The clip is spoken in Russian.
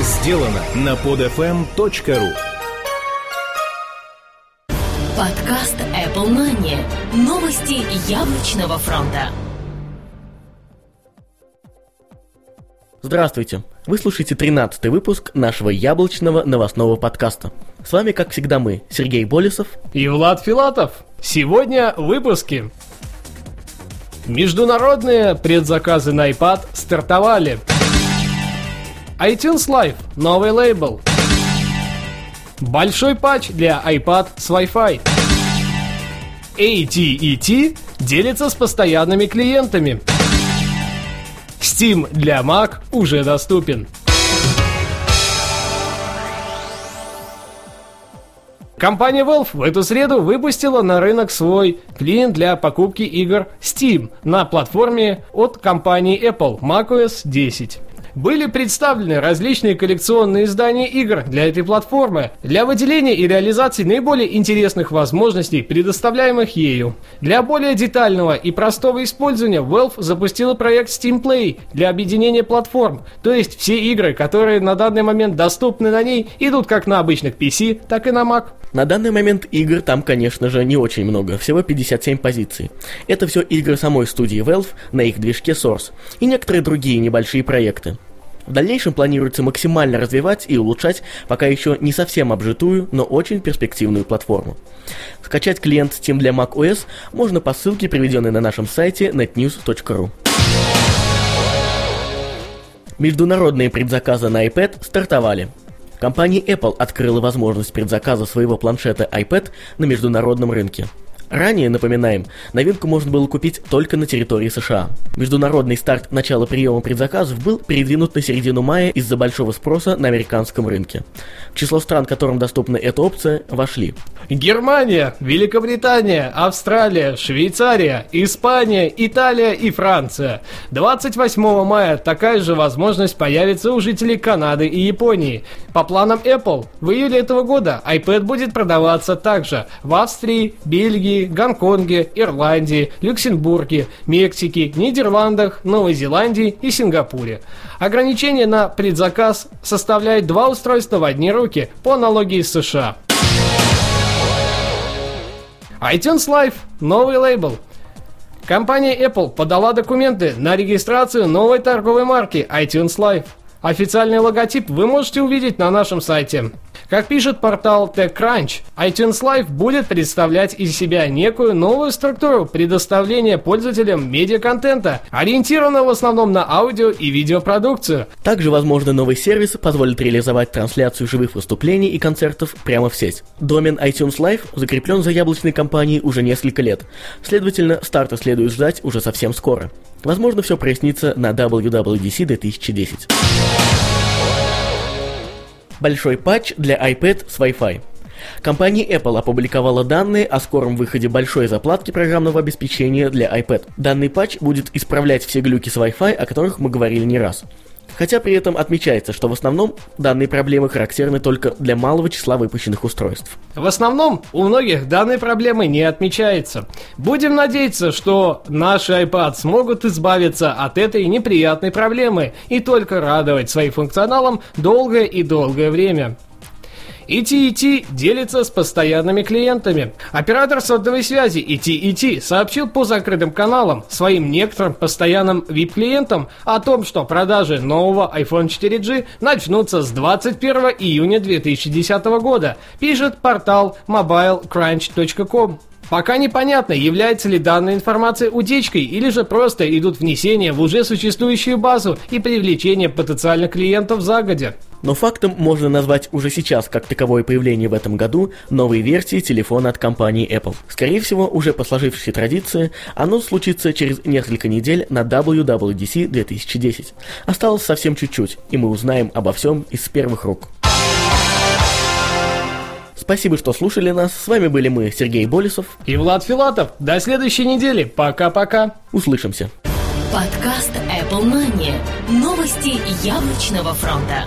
сделано на podfm.ru Подкаст Apple Money. Новости яблочного фронта. Здравствуйте! Вы слушаете 13 выпуск нашего яблочного новостного подкаста. С вами, как всегда, мы, Сергей Болесов и Влад Филатов. Сегодня в выпуске. Международные предзаказы на iPad стартовали. iTunes Live – новый лейбл. Большой патч для iPad с Wi-Fi. AT&T делится с постоянными клиентами. Steam для Mac уже доступен. Компания Valve в эту среду выпустила на рынок свой клиент для покупки игр Steam на платформе от компании Apple macOS 10 были представлены различные коллекционные издания игр для этой платформы для выделения и реализации наиболее интересных возможностей, предоставляемых ею. Для более детального и простого использования Valve запустила проект Steam Play для объединения платформ, то есть все игры, которые на данный момент доступны на ней, идут как на обычных PC, так и на Mac. На данный момент игр там, конечно же, не очень много, всего 57 позиций. Это все игры самой студии Valve на их движке Source и некоторые другие небольшие проекты. В дальнейшем планируется максимально развивать и улучшать пока еще не совсем обжитую, но очень перспективную платформу. Скачать клиент Steam для macOS можно по ссылке, приведенной на нашем сайте netnews.ru. Международные предзаказы на iPad стартовали. Компания Apple открыла возможность предзаказа своего планшета iPad на международном рынке – Ранее, напоминаем, новинку можно было купить только на территории США. Международный старт начала приема предзаказов был передвинут на середину мая из-за большого спроса на американском рынке. В число стран, которым доступна эта опция, вошли Германия, Великобритания, Австралия, Швейцария, Испания, Италия и Франция. 28 мая такая же возможность появится у жителей Канады и Японии. По планам Apple, в июле этого года iPad будет продаваться также в Австрии, Бельгии, Бельгии, Гонконге, Ирландии, Люксембурге, Мексике, Нидерландах, Новой Зеландии и Сингапуре. Ограничение на предзаказ составляет два устройства в одни руки по аналогии с США. iTunes Live – новый лейбл. Компания Apple подала документы на регистрацию новой торговой марки iTunes Live. Официальный логотип вы можете увидеть на нашем сайте. Как пишет портал TechCrunch, iTunes Live будет представлять из себя некую новую структуру предоставления пользователям медиаконтента, ориентированного в основном на аудио и видеопродукцию. Также, возможно, новый сервис позволит реализовать трансляцию живых выступлений и концертов прямо в сеть. Домен iTunes Live закреплен за яблочной компанией уже несколько лет. Следовательно, старта следует ждать уже совсем скоро. Возможно, все прояснится на WWDC 2010 большой патч для iPad с Wi-Fi. Компания Apple опубликовала данные о скором выходе большой заплатки программного обеспечения для iPad. Данный патч будет исправлять все глюки с Wi-Fi, о которых мы говорили не раз. Хотя при этом отмечается, что в основном данные проблемы характерны только для малого числа выпущенных устройств. В основном у многих данные проблемы не отмечается. Будем надеяться, что наши iPad смогут избавиться от этой неприятной проблемы и только радовать своим функционалом долгое и долгое время. ET&T делится с постоянными клиентами. Оператор сотовой связи ET&T сообщил по закрытым каналам своим некоторым постоянным VIP-клиентам о том, что продажи нового iPhone 4G начнутся с 21 июня 2010 года, пишет портал mobilecrunch.com. Пока непонятно, является ли данная информация утечкой или же просто идут внесения в уже существующую базу и привлечение потенциальных клиентов загодя. Но фактом можно назвать уже сейчас как таковое появление в этом году новой версии телефона от компании Apple. Скорее всего, уже по сложившейся традиции, оно случится через несколько недель на WWDC 2010. Осталось совсем чуть-чуть, и мы узнаем обо всем из первых рук. Спасибо, что слушали нас. С вами были мы, Сергей Болесов и Влад Филатов. До следующей недели. Пока-пока. Услышимся. Подкаст Apple Money. Новости яблочного фронта.